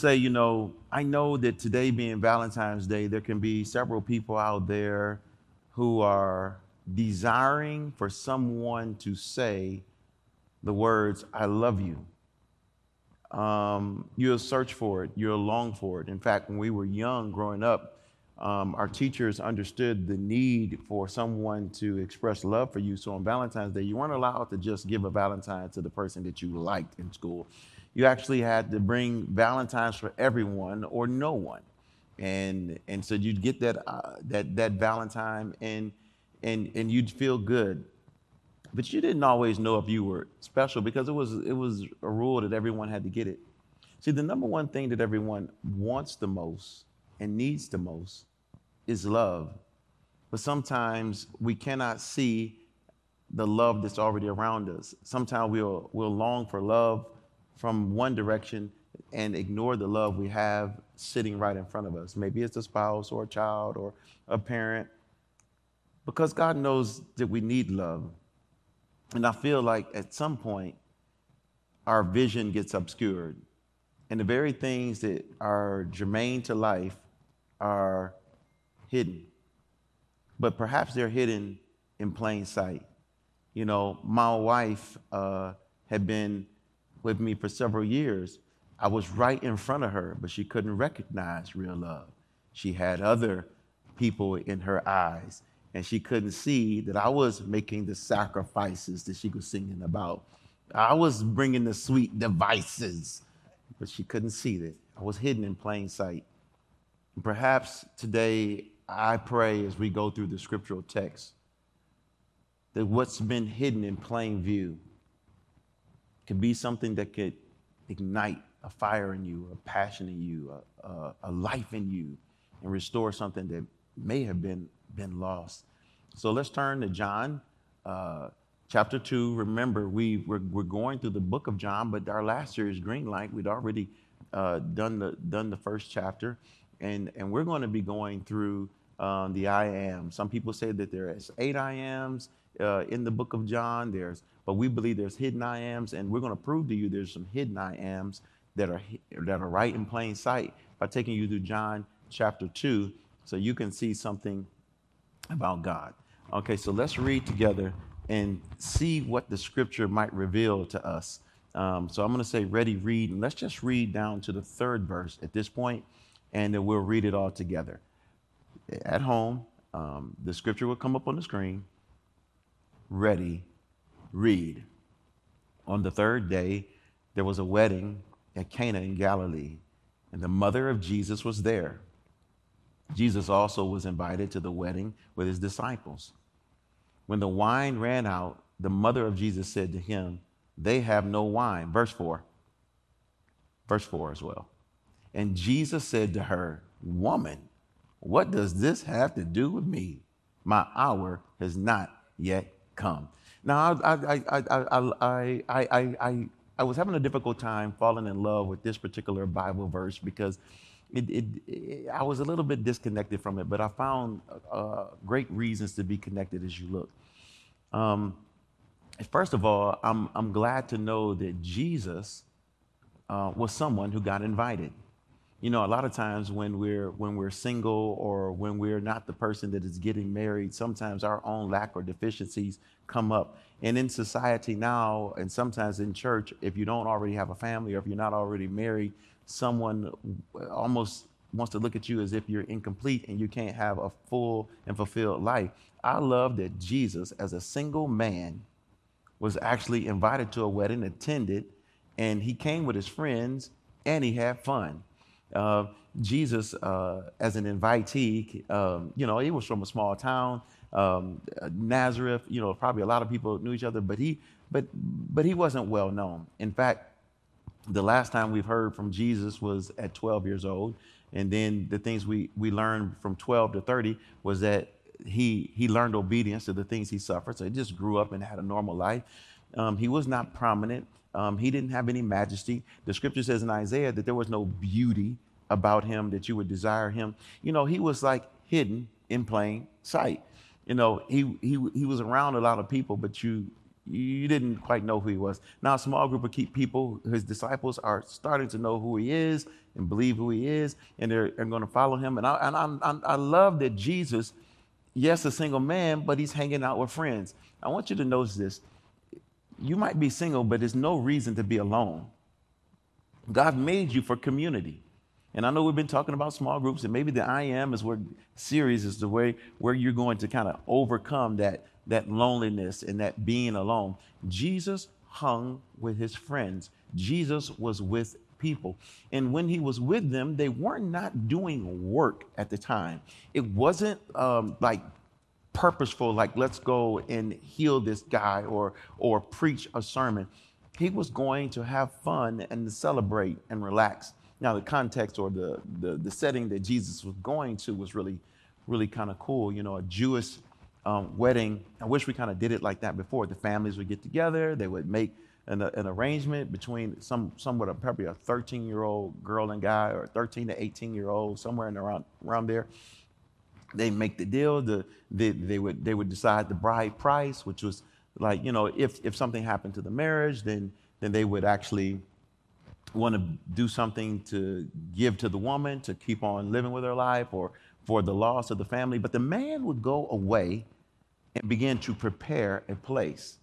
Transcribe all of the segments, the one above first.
Say, you know, I know that today being Valentine's Day, there can be several people out there who are desiring for someone to say the words, I love you. Um, you'll search for it, you'll long for it. In fact, when we were young growing up, um, our teachers understood the need for someone to express love for you. So on Valentine's Day, you weren't allowed to just give a Valentine to the person that you liked in school you actually had to bring Valentines for everyone or no one. And, and so you'd get that, uh, that, that Valentine and, and, and you'd feel good. But you didn't always know if you were special because it was, it was a rule that everyone had to get it. See, the number one thing that everyone wants the most and needs the most is love. But sometimes we cannot see the love that's already around us. Sometimes we'll, we'll long for love from one direction and ignore the love we have sitting right in front of us. Maybe it's a spouse or a child or a parent. Because God knows that we need love. And I feel like at some point, our vision gets obscured. And the very things that are germane to life are hidden. But perhaps they're hidden in plain sight. You know, my wife uh, had been with me for several years, I was right in front of her, but she couldn't recognize real love. She had other people in her eyes, and she couldn't see that I was making the sacrifices that she was singing about. I was bringing the sweet devices, but she couldn't see that. I was hidden in plain sight. Perhaps today, I pray as we go through the scriptural text that what's been hidden in plain view could be something that could ignite a fire in you, a passion in you, a, a, a life in you, and restore something that may have been, been lost. So let's turn to John uh, chapter 2. Remember, we, we're, we're going through the book of John, but our last series, Green Light, we'd already uh, done, the, done the first chapter. And, and we're going to be going through um, the I am. Some people say that there's eight I ams uh, in the book of John. There's but we believe there's hidden I ams, and we're going to prove to you there's some hidden I ams that are, that are right in plain sight by taking you through John chapter 2 so you can see something about God. Okay, so let's read together and see what the scripture might reveal to us. Um, so I'm going to say, ready, read, and let's just read down to the third verse at this point, and then we'll read it all together. At home, um, the scripture will come up on the screen. Ready, read. On the third day, there was a wedding at Cana in Galilee, and the mother of Jesus was there. Jesus also was invited to the wedding with his disciples. When the wine ran out, the mother of Jesus said to him, They have no wine. Verse 4. Verse 4 as well. And Jesus said to her, Woman, what does this have to do with me? My hour has not yet come. Now, I, I, I, I, I, I, I was having a difficult time falling in love with this particular Bible verse because it, it, it I was a little bit disconnected from it, but I found uh, great reasons to be connected as you look. Um, first of all, I'm, I'm glad to know that Jesus uh, was someone who got invited. You know, a lot of times when we're when we're single or when we're not the person that is getting married, sometimes our own lack or deficiencies come up. And in society now, and sometimes in church, if you don't already have a family or if you're not already married, someone almost wants to look at you as if you're incomplete and you can't have a full and fulfilled life. I love that Jesus, as a single man, was actually invited to a wedding, attended, and he came with his friends and he had fun. Uh, Jesus, uh, as an invitee, um, you know, he was from a small town, um, Nazareth. You know, probably a lot of people knew each other, but he, but, but he wasn't well known. In fact, the last time we've heard from Jesus was at 12 years old, and then the things we we learned from 12 to 30 was that he he learned obedience to the things he suffered. So he just grew up and had a normal life. Um, he was not prominent. Um, he didn't have any majesty. The scripture says in Isaiah that there was no beauty about him that you would desire him. You know, he was like hidden in plain sight. You know, he he he was around a lot of people, but you you didn't quite know who he was. Now, a small group of people, his disciples, are starting to know who he is and believe who he is, and they're, they're going to follow him. And I, and I, I love that Jesus, yes, a single man, but he's hanging out with friends. I want you to notice this you might be single, but there's no reason to be alone. God made you for community. And I know we've been talking about small groups, and maybe the I am is where series is the way where you're going to kind of overcome that, that loneliness and that being alone. Jesus hung with his friends. Jesus was with people. And when he was with them, they weren't not doing work at the time. It wasn't um, like purposeful, like let's go and heal this guy or or preach a sermon. He was going to have fun and to celebrate and relax. Now the context or the the, the setting that Jesus was going to was really really kind of cool. You know, a Jewish um, wedding. I wish we kind of did it like that before. The families would get together. They would make an, an arrangement between some somewhat probably a 13 year old girl and guy or 13 to 18 year old somewhere in around around there they make the deal. The, they, they, would, they would decide the bride price, which was like, you know, if, if something happened to the marriage, then, then they would actually want to do something to give to the woman to keep on living with her life or for the loss of the family. But the man would go away and begin to prepare a place.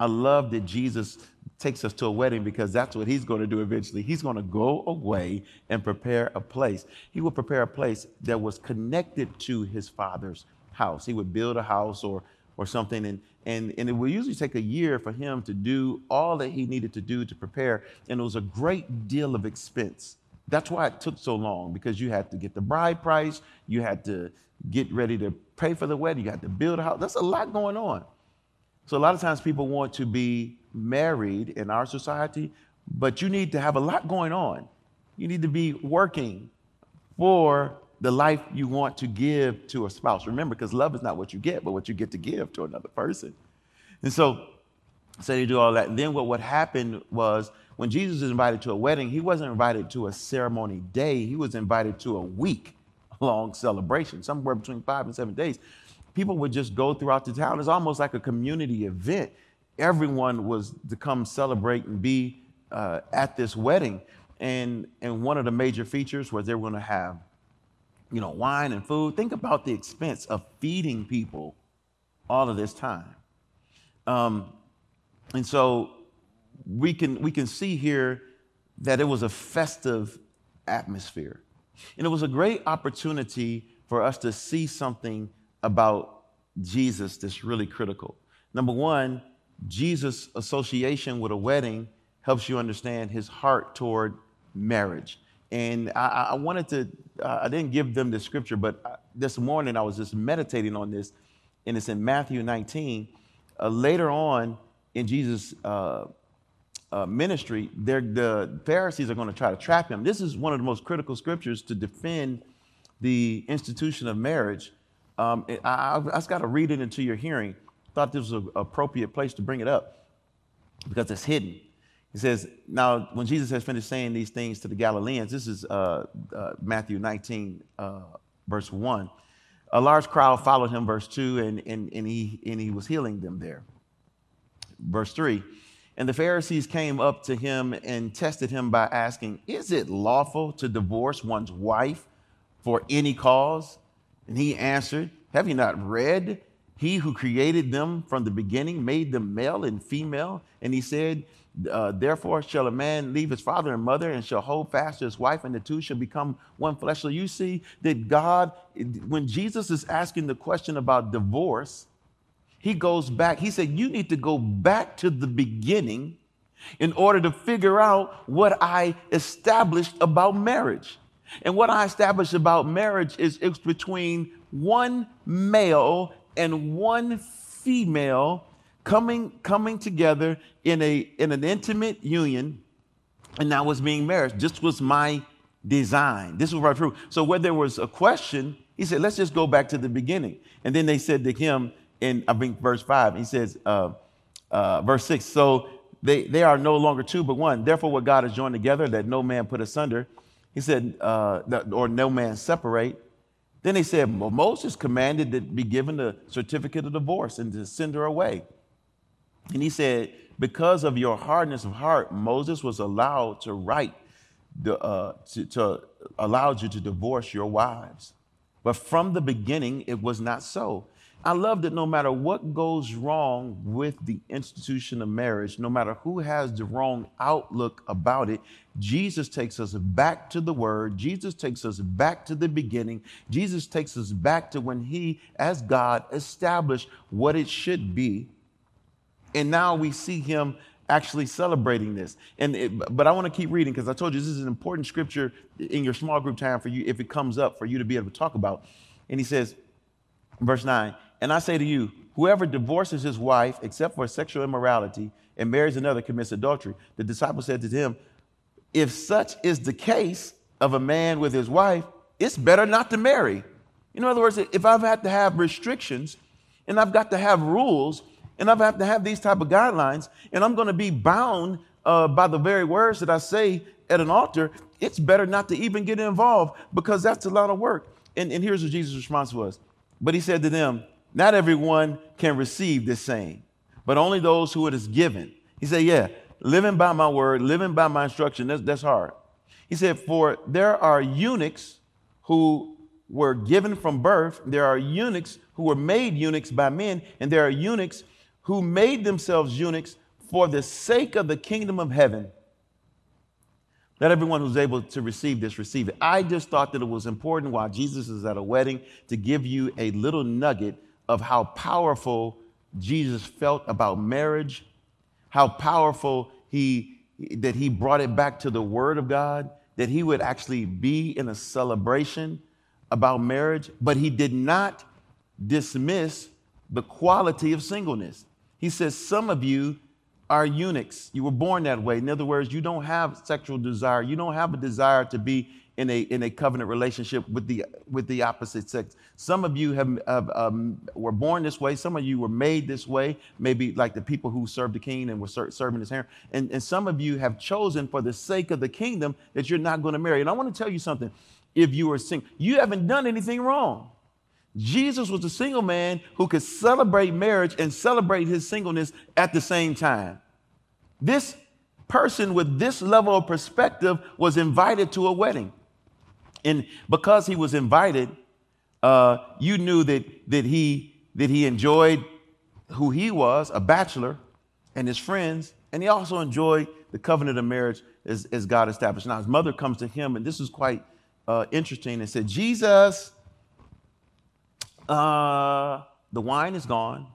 I love that Jesus takes us to a wedding because that's what he's going to do eventually. He's going to go away and prepare a place. He will prepare a place that was connected to his father's house. He would build a house or or something and and and it would usually take a year for him to do all that he needed to do to prepare and it was a great deal of expense. That's why it took so long because you had to get the bride price, you had to get ready to pay for the wedding, you had to build a house. That's a lot going on. So a lot of times people want to be married in our society, but you need to have a lot going on. You need to be working for the life you want to give to a spouse. Remember, because love is not what you get, but what you get to give to another person. And so, so they do all that. Then what, what happened was when Jesus was invited to a wedding, he wasn't invited to a ceremony day, he was invited to a week long celebration, somewhere between five and seven days people would just go throughout the town. It's almost like a community event. Everyone was to come celebrate and be uh, at this wedding. And, and one of the major features was they were going to have, you know, wine and food. Think about the expense of feeding people all of this time. Um, and so we can, we can see here that it was a festive atmosphere. And it was a great opportunity for us to see something about Jesus that's really critical. Number one, Jesus' association with a wedding helps you understand his heart toward marriage. And I, I wanted to, uh, I didn't give them the scripture, but uh, this morning I was just meditating on this, and it's in Matthew 19. Uh, later on in Jesus' uh, uh ministry, the Pharisees are going to try to trap him. This is one of the most critical scriptures to defend the institution of marriage um, I, I, I got to read it into your hearing. Thought this was an appropriate place to bring it up because it's hidden. He says, Now, when Jesus has finished saying these things to the Galileans, this is uh, uh, Matthew 19, uh, verse 1. A large crowd followed him, verse 2, and, and, and, he, and he was healing them there. Verse 3 And the Pharisees came up to him and tested him by asking, Is it lawful to divorce one's wife for any cause? And he answered, Have you not read? He who created them from the beginning made them male and female. And he said, uh, Therefore shall a man leave his father and mother and shall hold fast to his wife, and the two shall become one flesh. So you see that God, when Jesus is asking the question about divorce, he goes back. He said, You need to go back to the beginning in order to figure out what I established about marriage. And what I established about marriage is it's between one male and one female coming, coming together in, a, in an intimate union, and that was being married. This was my design. This was right through. So where there was a question, he said, let's just go back to the beginning. And then they said to him, in I think verse five. He says, uh, uh, verse six. So they they are no longer two but one. Therefore, what God has joined together, that no man put asunder. He said, uh, or no man separate. Then he said, well, Moses commanded to be given a certificate of divorce and to send her away. And he said, because of your hardness of heart, Moses was allowed to write, the, uh, to, to allowed you to divorce your wives. But from the beginning, it was not so. I love that no matter what goes wrong with the institution of marriage, no matter who has the wrong outlook about it, Jesus takes us back to the Word. Jesus takes us back to the beginning. Jesus takes us back to when He, as God, established what it should be. And now we see Him actually celebrating this. And it, but I want to keep reading because I told you this is an important scripture in your small group time for you if it comes up for you to be able to talk about. And He says, verse 9, and I say to you, whoever divorces his wife except for sexual immorality and marries another commits adultery. The disciple said to him, If such is the case of a man with his wife, it's better not to marry. In other words, if I've had to have restrictions and I've got to have rules and I've had to have these type of guidelines and I'm going to be bound uh, by the very words that I say at an altar, it's better not to even get involved because that's a lot of work. And, and here's what Jesus' response was. But he said to them, not everyone can receive this saying, but only those who it is given. He said, Yeah, living by my word, living by my instruction, that's, that's hard. He said, For there are eunuchs who were given from birth, there are eunuchs who were made eunuchs by men, and there are eunuchs who made themselves eunuchs for the sake of the kingdom of heaven. Let everyone who's able to receive this receive it. I just thought that it was important while Jesus is at a wedding to give you a little nugget of how powerful Jesus felt about marriage, how powerful he that he brought it back to the word of God, that he would actually be in a celebration about marriage, but he did not dismiss the quality of singleness. He says, Some of you are eunuchs. You were born that way. In other words, you don't have sexual desire. You don't have a desire to be in a, in a covenant relationship with the, with the opposite sex. Some of you have, have um, were born this way. Some of you were made this way, maybe like the people who served the king and were ser- serving his hair. And, and some of you have chosen for the sake of the kingdom that you're not going to marry. And I want to tell you something. If you are single, you haven't done anything wrong. Jesus was a single man who could celebrate marriage and celebrate his singleness at the same time. This person with this level of perspective was invited to a wedding. And because he was invited, uh, you knew that, that, he, that he enjoyed who he was, a bachelor, and his friends, and he also enjoyed the covenant of marriage as, as God established. Now, his mother comes to him, and this is quite uh, interesting, and said, Jesus, uh, the wine is gone.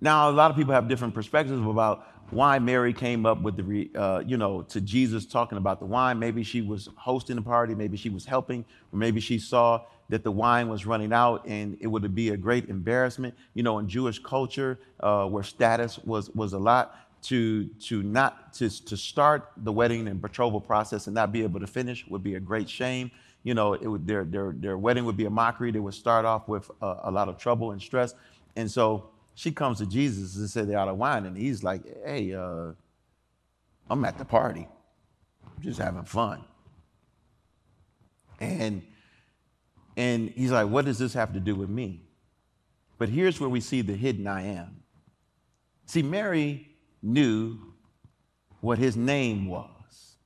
Now, a lot of people have different perspectives about why Mary came up with the, uh, you know, to Jesus talking about the wine. Maybe she was hosting a party, maybe she was helping, or maybe she saw that the wine was running out and it would be a great embarrassment. You know, in Jewish culture, uh, where status was was a lot, to to not to to start the wedding and betrothal process and not be able to finish would be a great shame. You know, it would, their their their wedding would be a mockery. They would start off with a, a lot of trouble and stress, and so she comes to Jesus and says they're out of wine, and he's like, "Hey, uh, I'm at the party, I'm just having fun." And and he's like, "What does this have to do with me?" But here's where we see the hidden I am. See, Mary knew what his name was.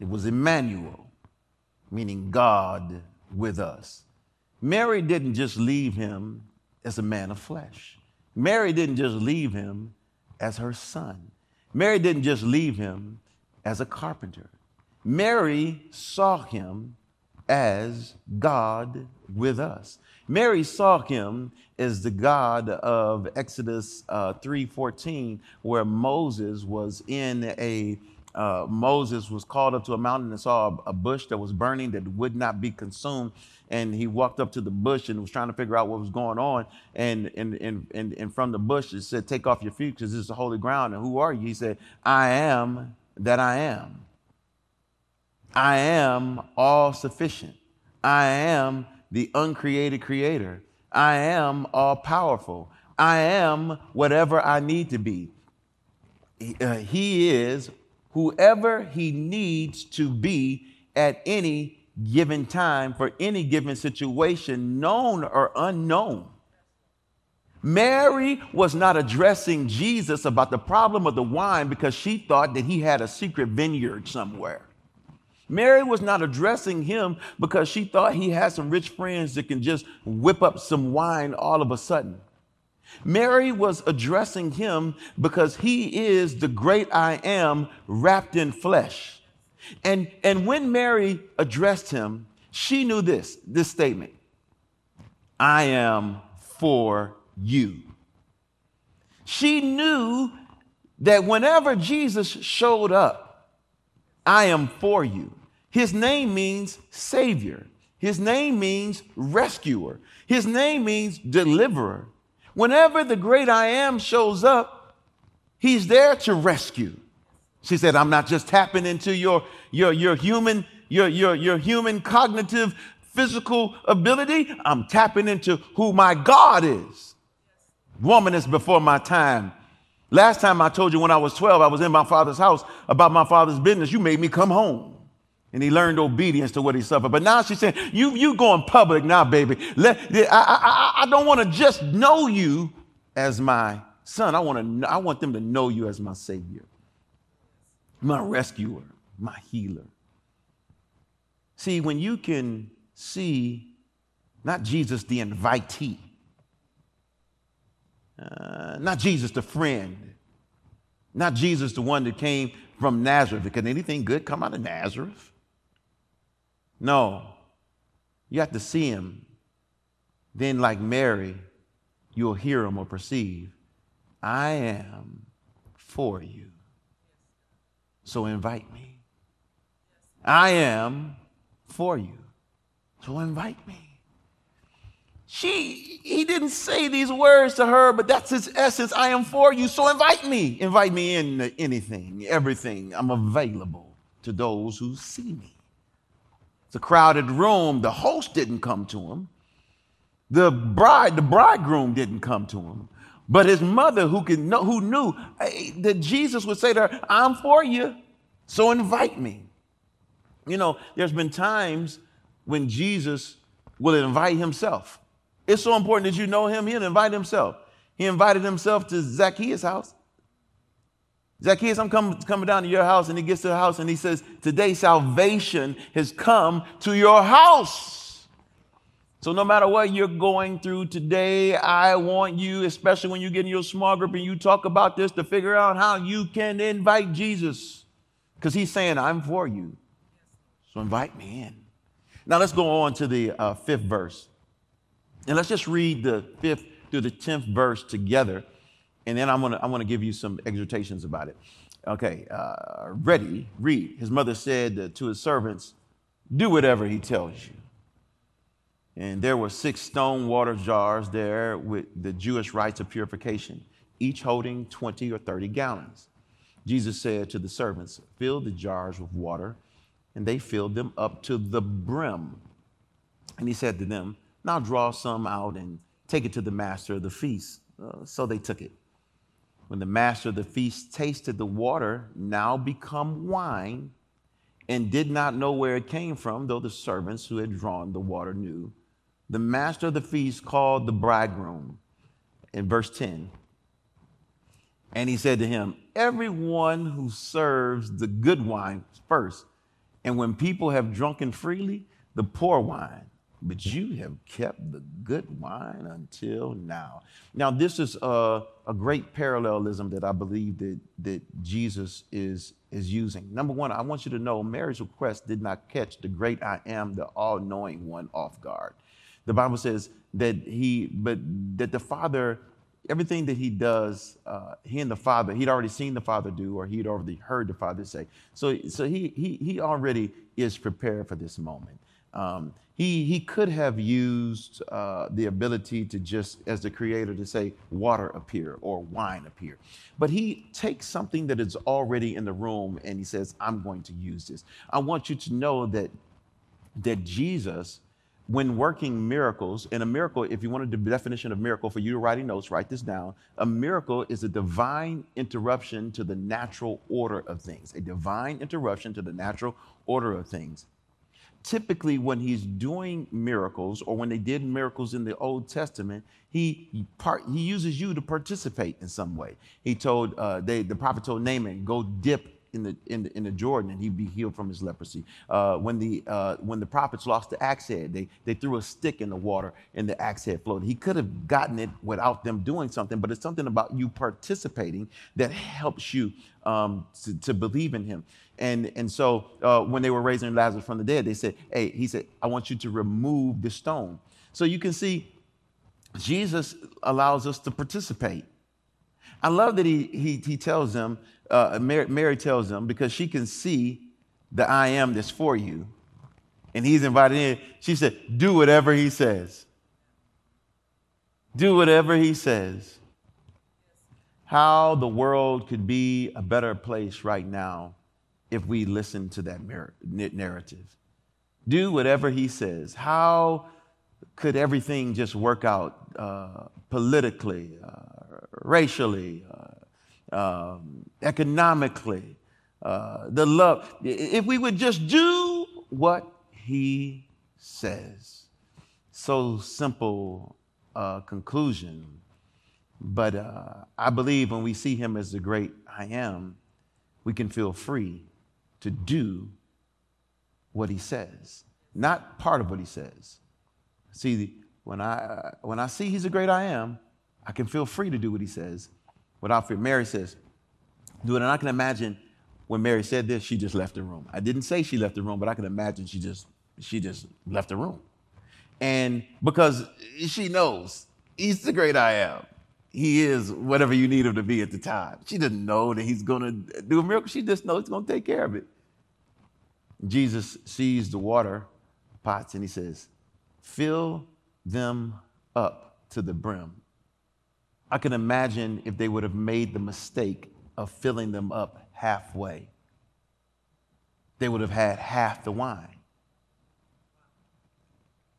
It was Emmanuel, meaning God with us. Mary didn't just leave him as a man of flesh. Mary didn't just leave him as her son. Mary didn't just leave him as a carpenter. Mary saw him as God with us. Mary saw him as the God of Exodus uh, 3:14, where Moses was in a uh, Moses was called up to a mountain and saw a, a, bush that was burning that would not be consumed. And he walked up to the bush and was trying to figure out what was going on. And, and, and, and, and from the bush, it said, Take off your feet because this is the holy ground. And who are you? He said, I am that I am. I am all sufficient. I am the uncreated creator. I am all powerful. I am whatever I need to be. He, uh, he is whoever he needs to be at any given time for any given situation, known or unknown. Mary was not addressing Jesus about the problem of the wine because she thought that he had a secret vineyard somewhere. Mary was not addressing him because she thought he had some rich friends that can just whip up some wine all of a sudden. Mary was addressing him because he is the great I am wrapped in flesh. And, and when Mary addressed him, she knew this, this statement I am for you. She knew that whenever Jesus showed up, I am for you. His name means Savior. His name means rescuer. His name means deliverer. Whenever the great I am shows up, he's there to rescue. She said, I'm not just tapping into your, your, your human, your, your, your human cognitive physical ability. I'm tapping into who my God is. Woman is before my time. Last time I told you when I was 12, I was in my father's house about my father's business. You made me come home and he learned obedience to what he suffered. But now she's saying, "You you going public now, baby? Let, I, I, I don't want to just know you as my son. I want to I want them to know you as my savior, my rescuer, my healer." See, when you can see not Jesus the invitee, uh, not Jesus the friend, not Jesus the one that came from Nazareth. Can anything good come out of Nazareth? No. You have to see him. Then, like Mary, you'll hear him or perceive, I am for you. So invite me. I am for you. So invite me. She, he didn't say these words to her, but that's his essence. I am for you. So invite me. Invite me in anything, everything. I'm available to those who see me. A crowded room. The host didn't come to him. The bride, the bridegroom didn't come to him. But his mother, who, can know, who knew eh, that Jesus would say to her, I'm for you, so invite me. You know, there's been times when Jesus will invite himself. It's so important that you know him, he'll invite himself. He invited himself to Zacchaeus' house. Zacchaeus, I'm coming, coming down to your house. And he gets to the house and he says, Today salvation has come to your house. So no matter what you're going through today, I want you, especially when you get in your small group and you talk about this, to figure out how you can invite Jesus. Because he's saying, I'm for you. So invite me in. Now let's go on to the uh, fifth verse. And let's just read the fifth through the tenth verse together and then I'm gonna, I'm gonna give you some exhortations about it. Okay, uh, ready, read. His mother said to his servants, Do whatever he tells you. And there were six stone water jars there with the Jewish rites of purification, each holding 20 or 30 gallons. Jesus said to the servants, Fill the jars with water. And they filled them up to the brim. And he said to them, Now draw some out and take it to the master of the feast. Uh, so they took it. When the master of the feast tasted the water, now become wine, and did not know where it came from, though the servants who had drawn the water knew, the master of the feast called the bridegroom in verse 10 And he said to him, Everyone who serves the good wine first, and when people have drunken freely, the poor wine but you have kept the good wine until now. Now, this is a, a, great parallelism that I believe that, that Jesus is, is using. Number one, I want you to know Mary's request did not catch the great I am, the all knowing one, off guard. The Bible says that he, but that the Father, everything that he does, uh, he and the Father, he'd already seen the Father do, or he'd already heard the Father say. So, so he, he, he already is prepared for this moment. Um, he, he could have used uh, the ability to just, as the creator, to say, water appear or wine appear. But he takes something that is already in the room and he says, I'm going to use this. I want you to know that, that Jesus, when working miracles, and a miracle, if you wanted the definition of miracle for you to writing notes, write this down. A miracle is a divine interruption to the natural order of things, a divine interruption to the natural order of things typically when he's doing miracles or when they did miracles in the Old Testament, he part, he uses you to participate in some way. He told uh, they, the prophet told Naaman, "Go dip in the, in the, in the Jordan and he'd be healed from his leprosy. Uh, when, the, uh, when the prophets lost the axe head, they, they threw a stick in the water and the axe head floated. He could have gotten it without them doing something, but it's something about you participating that helps you um, to, to, believe in him. And, and so uh, when they were raising Lazarus from the dead, they said, Hey, he said, I want you to remove the stone. So you can see Jesus allows us to participate. I love that he, he, he tells them uh, Mary, Mary tells him because she can see the I am that's for you. And he's invited in. She said, Do whatever he says. Do whatever he says. How the world could be a better place right now if we listen to that narrative. Do whatever he says. How could everything just work out uh, politically, uh, racially, uh, um, economically, uh, the love. If we would just do what he says. So simple uh, conclusion. But uh, I believe when we see him as the great I am, we can feel free to do what he says, not part of what he says. See, when I, when I see he's a great I am, I can feel free to do what he says without fear. Mary says, do it. And I can imagine when Mary said this, she just left the room. I didn't say she left the room, but I can imagine she just she just left the room. And because she knows he's the great I am. He is whatever you need him to be at the time. She doesn't know that he's gonna do a miracle. She just knows he's gonna take care of it. Jesus sees the water pots and he says, Fill them up to the brim. I can imagine if they would have made the mistake of filling them up halfway, they would have had half the wine.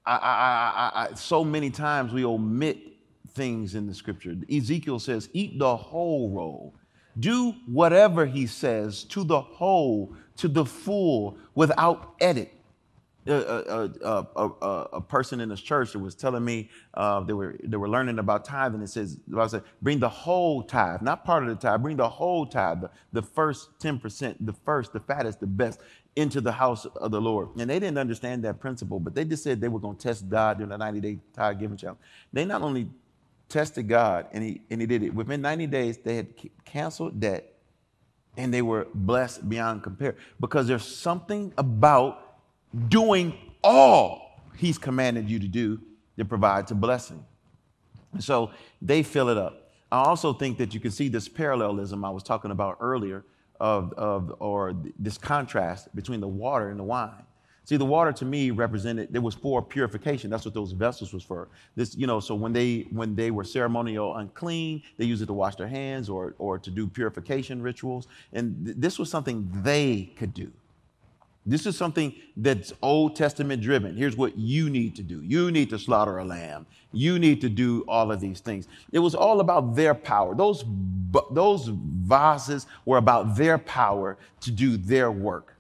I, I, I, so many times we omit things in the scripture. Ezekiel says, Eat the whole roll. Do whatever he says to the whole, to the full, without edit a, a, a, a, person in this church that was telling me uh, they were they were learning about tithing. It says, I said, bring the whole tithe, not part of the tithe. Bring the whole tithe, the, the first ten percent, the first, the fattest, the best, into the house of the Lord. And they didn't understand that principle, but they just said they were going to test God during the ninety day tithe giving challenge. They not only tested God, and he and he did it within ninety days. They had canceled debt, and they were blessed beyond compare because there's something about doing all he's commanded you to do that provides a blessing. So they fill it up. I also think that you can see this parallelism I was talking about earlier of, of or this contrast between the water and the wine. See, the water to me represented there was for purification. That's what those vessels was for. This, you know, so when they when they were ceremonial unclean, they used it to wash their hands or or to do purification rituals. And th- this was something they could do. This is something that's Old Testament driven. Here's what you need to do. You need to slaughter a lamb. You need to do all of these things. It was all about their power. Those, those vases were about their power to do their work.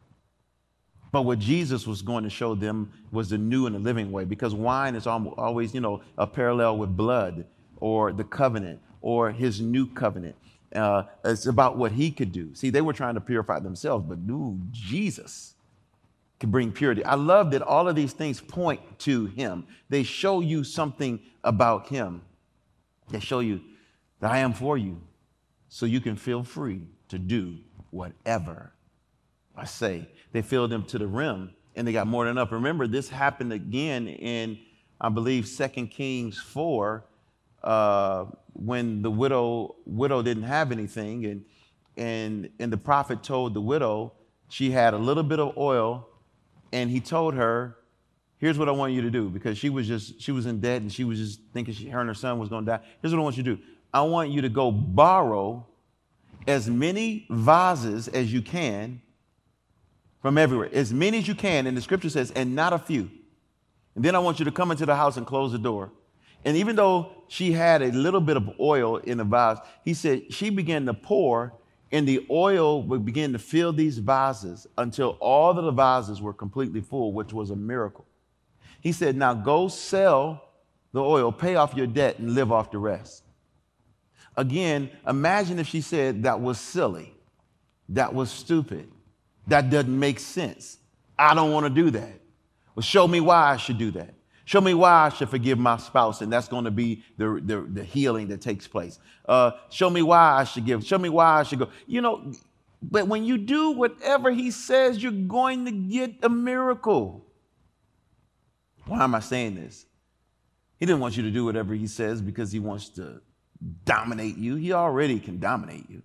But what Jesus was going to show them was the new and the living way because wine is always, you know, a parallel with blood or the covenant or his new covenant. Uh, it's about what he could do. See, they were trying to purify themselves, but dude, Jesus can bring purity. I love that all of these things point to him. They show you something about him. They show you that I am for you, so you can feel free to do whatever I say. They filled them to the rim and they got more than enough. Remember, this happened again in, I believe, 2 Kings 4, uh, when the widow, widow didn't have anything. And, and, and the prophet told the widow she had a little bit of oil, and he told her, Here's what I want you to do, because she was just, she was in debt and she was just thinking she, her and her son was going to die. Here's what I want you to do. I want you to go borrow as many vases as you can from everywhere, as many as you can. And the scripture says, and not a few. And then I want you to come into the house and close the door. And even though she had a little bit of oil in the vase, he said she began to pour, and the oil would begin to fill these vases until all the vases were completely full, which was a miracle. He said, Now go sell the oil, pay off your debt, and live off the rest. Again, imagine if she said that was silly, that was stupid, that doesn't make sense. I don't want to do that. Well, show me why I should do that. Show me why I should forgive my spouse, and that's going to be the, the, the healing that takes place. Uh, show me why I should give. Show me why I should go. You know, but when you do whatever he says, you're going to get a miracle. Why am I saying this? He didn't want you to do whatever he says because he wants to dominate you. He already can dominate you.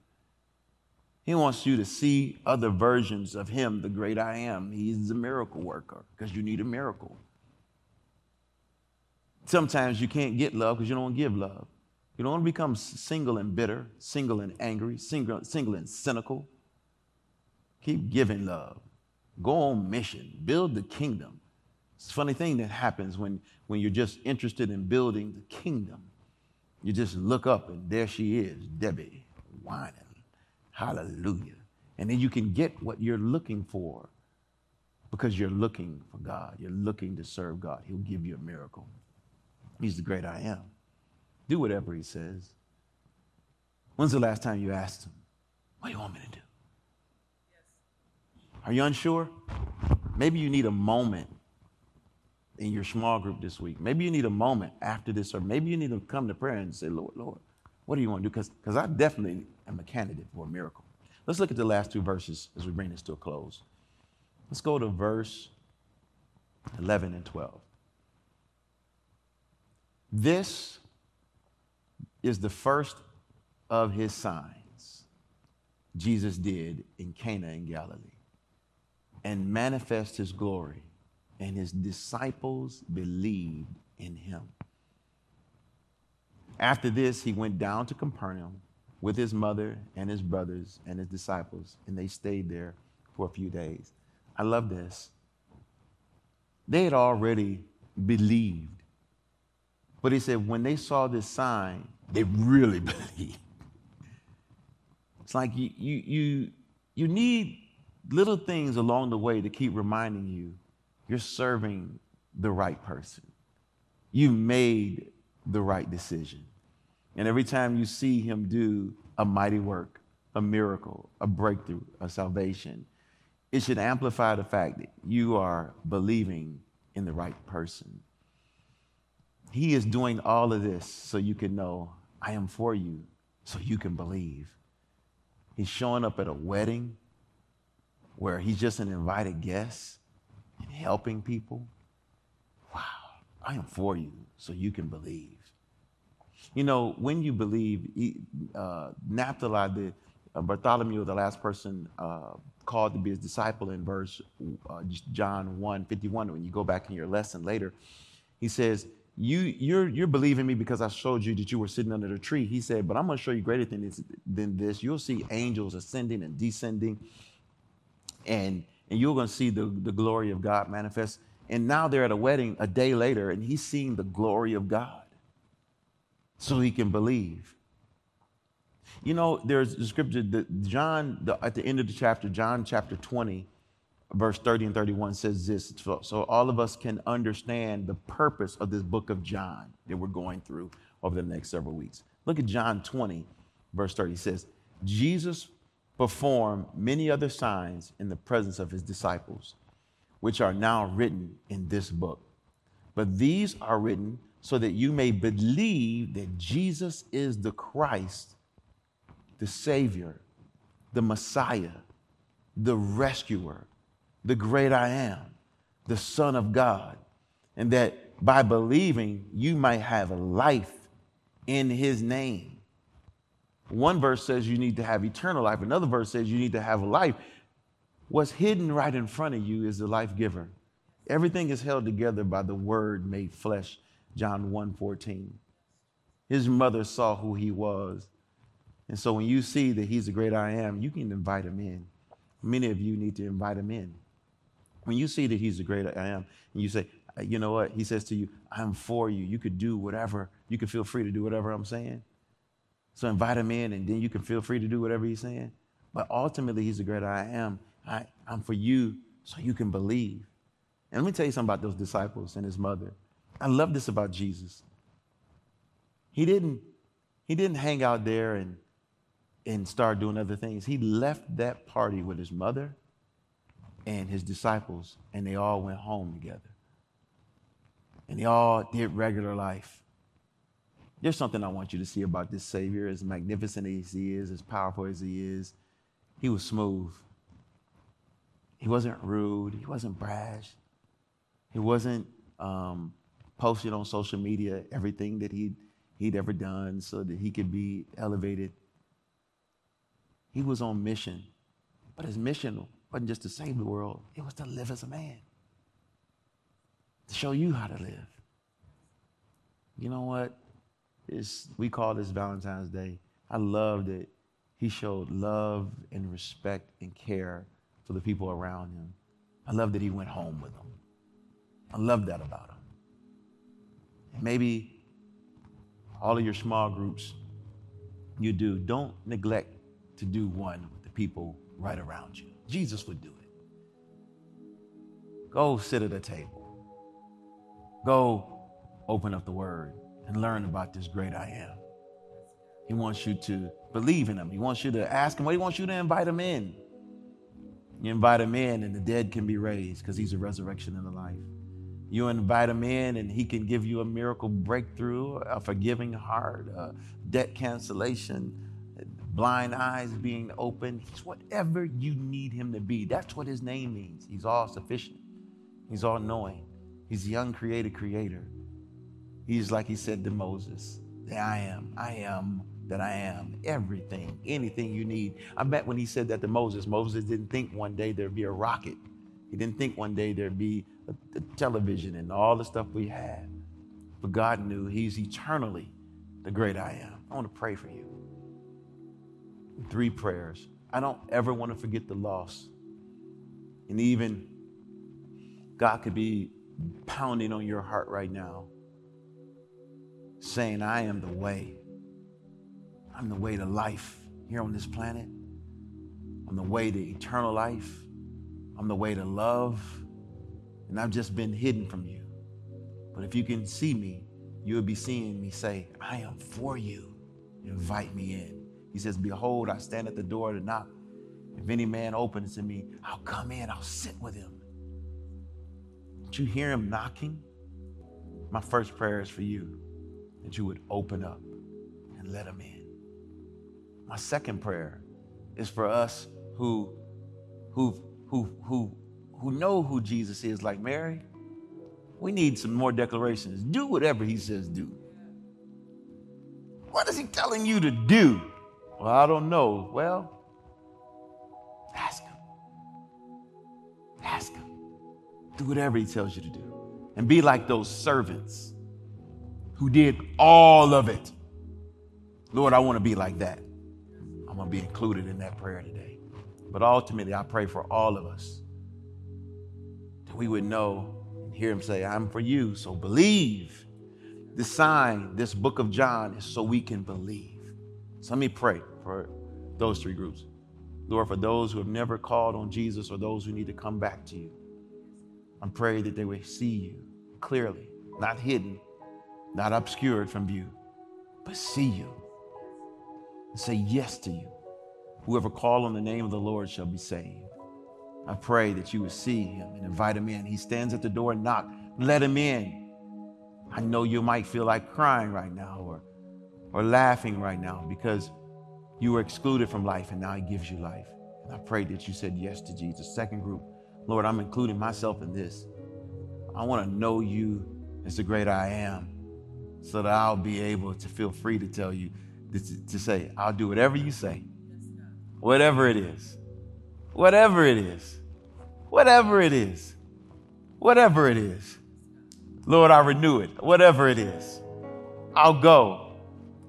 He wants you to see other versions of Him, the great I am. He's a miracle worker because you need a miracle. Sometimes you can't get love because you don't give love. You don't want to become single and bitter, single and angry, single, single and cynical. Keep giving love. Go on mission. Build the kingdom. It's a funny thing that happens when, when you're just interested in building the kingdom. You just look up and there she is, Debbie Winans. Hallelujah. And then you can get what you're looking for because you're looking for God. You're looking to serve God. He'll give you a miracle. He's the great I am. Do whatever He says. When's the last time you asked Him, What do you want me to do? Are you unsure? Maybe you need a moment in your small group this week. Maybe you need a moment after this, or maybe you need to come to prayer and say, Lord, Lord, what do you want to do? Because I definitely am a candidate for a miracle. Let's look at the last two verses as we bring this to a close. Let's go to verse 11 and 12. This is the first of his signs Jesus did in Cana in Galilee and manifest his glory, and his disciples believed in him. After this, he went down to Capernaum with his mother and his brothers and his disciples, and they stayed there for a few days. I love this. They had already believed. But he said when they saw this sign, they really believed. It's like you, you, you, you need little things along the way to keep reminding you you're serving the right person. You made the right decision. And every time you see him do a mighty work, a miracle, a breakthrough, a salvation, it should amplify the fact that you are believing in the right person. He is doing all of this so you can know, I am for you, so you can believe. He's showing up at a wedding where he's just an invited guest and helping people. Wow, I am for you, so you can believe. You know, when you believe, uh, Naphtali, the, uh, Bartholomew, the last person uh, called to be his disciple in verse uh, John 1 51, when you go back in your lesson later, he says, you, you're, you're believing me because I showed you that you were sitting under the tree. He said, but I'm going to show you greater than this, than this. You'll see angels ascending and descending, and, and you're going to see the, the glory of God manifest. And now they're at a wedding a day later, and he's seeing the glory of God so he can believe. You know, there's a scripture that John, the, at the end of the chapter, John chapter 20, verse 30 and 31 says this so, so all of us can understand the purpose of this book of John that we're going through over the next several weeks. Look at John 20, verse 30. It says, Jesus performed many other signs in the presence of his disciples, which are now written in this book. But these are written so that you may believe that Jesus is the Christ, the Savior, the Messiah, the rescuer, the great I am, the Son of God, and that by believing you might have life in his name. One verse says you need to have eternal life, another verse says you need to have life. What's hidden right in front of you is the life giver. Everything is held together by the word made flesh, John 1 14. His mother saw who he was. And so when you see that he's the great I am, you can invite him in. Many of you need to invite him in. When you see that he's the great I am, and you say, you know what? He says to you, I'm for you. You could do whatever. You can feel free to do whatever I'm saying. So invite him in, and then you can feel free to do whatever he's saying. But ultimately, he's the great I am. I, I'm for you so you can believe. And let me tell you something about those disciples and his mother. I love this about Jesus. He didn't, he didn't hang out there and, and start doing other things. He left that party with his mother and his disciples, and they all went home together. And they all did regular life. There's something I want you to see about this Savior, as magnificent as he is, as powerful as he is. He was smooth. He wasn't rude. He wasn't brash. He wasn't um, posting on social media everything that he'd, he'd ever done so that he could be elevated. He was on mission. But his mission wasn't just to save the world, it was to live as a man, to show you how to live. You know what? It's, we call this Valentine's Day. I loved it. he showed love and respect and care for the people around him. I love that he went home with them. I love that about him. And maybe all of your small groups you do, don't neglect to do one with the people right around you. Jesus would do it. Go sit at a table. Go open up the word and learn about this great I am. He wants you to believe in him. He wants you to ask him what he wants you to invite him in. You invite him in, and the dead can be raised because he's a resurrection and a life. You invite him in, and he can give you a miracle breakthrough, a forgiving heart, a debt cancellation, blind eyes being opened. He's whatever you need him to be. That's what his name means. He's all sufficient, he's all knowing, he's the uncreated creator. He's like he said to Moses, I am, I am that I am, everything, anything you need. I bet when he said that to Moses, Moses didn't think one day there'd be a rocket. He didn't think one day there'd be a, a television and all the stuff we had. But God knew he's eternally the great I am. I want to pray for you. Three prayers. I don't ever want to forget the loss. And even God could be pounding on your heart right now, saying, I am the way. I'm the way to life here on this planet. I'm the way to eternal life. I'm the way to love. And I've just been hidden from you. But if you can see me, you'll be seeing me say, I am for you. Invite me in. He says, Behold, I stand at the door to knock. If any man opens to me, I'll come in, I'll sit with him. Did you hear him knocking? My first prayer is for you that you would open up and let him in. My second prayer is for us who, who, who, who, who know who Jesus is, like Mary. We need some more declarations. Do whatever he says do. What is he telling you to do? Well, I don't know. Well, ask him. Ask him. Do whatever he tells you to do. And be like those servants who did all of it. Lord, I want to be like that. I'm going to be included in that prayer today. But ultimately, I pray for all of us that we would know and hear him say, I'm for you, so believe. The sign, this book of John, is so we can believe. So let me pray for those three groups. Lord, for those who have never called on Jesus or those who need to come back to you, I pray that they will see you clearly, not hidden, not obscured from view, but see you and say yes to you Whoever call on the name of the Lord shall be saved. I pray that you would see him and invite him in. He stands at the door and knock. Let him in. I know you might feel like crying right now or, or laughing right now because you were excluded from life and now he gives you life. And I pray that you said yes to Jesus. Second group, Lord, I'm including myself in this. I want to know you as the great I am so that I'll be able to feel free to tell you, to, to say, I'll do whatever you say, whatever it is, whatever it is, whatever it is, whatever it is. Lord, I renew it, whatever it is. I'll go,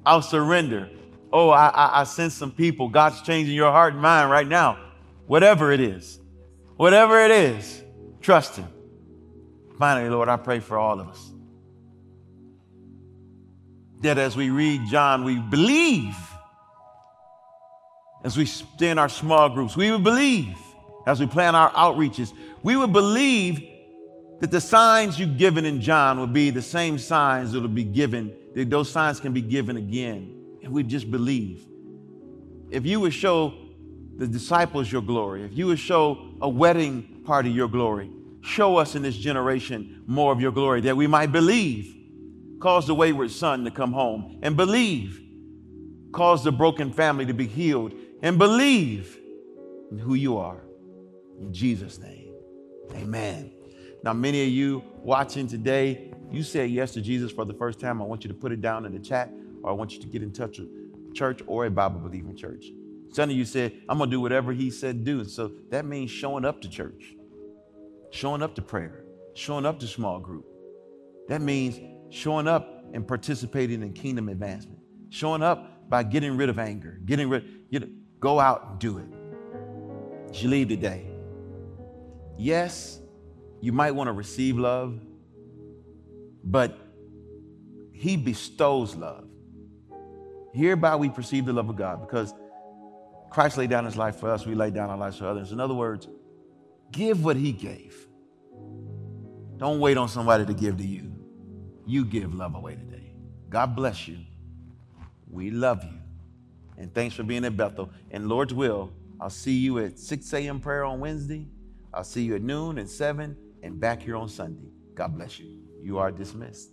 I'll surrender. Oh, I, I, I sense some people. God's changing your heart and mind right now. Whatever it is, whatever it is, trust Him. Finally, Lord, I pray for all of us that as we read John, we believe. As we stay in our small groups, we would believe. As we plan our outreaches, we would believe that the signs you've given in John would be the same signs that will be given, that those signs can be given again. And we just believe. If you would show the disciples your glory, if you would show a wedding party your glory, show us in this generation more of your glory that we might believe Cause the wayward son to come home and believe. Cause the broken family to be healed and believe in who you are. In Jesus' name, amen. Now, many of you watching today, you said yes to Jesus for the first time. I want you to put it down in the chat, or I want you to get in touch with church or a Bible believing church. Some of you said, I'm going to do whatever he said do. So that means showing up to church, showing up to prayer, showing up to small group. That means showing up and participating in kingdom advancement, showing up by getting rid of anger, getting rid, you know, go out and do it. As you leave today, yes, you might want to receive love, but He bestows love. Hereby we perceive the love of God because Christ laid down His life for us, we lay down our lives for others. In other words, give what He gave. Don't wait on somebody to give to you you give love away today. God bless you. We love you. And thanks for being at Bethel. And Lord's will, I'll see you at 6 a.m. prayer on Wednesday. I'll see you at noon and 7 and back here on Sunday. God bless you. You are dismissed.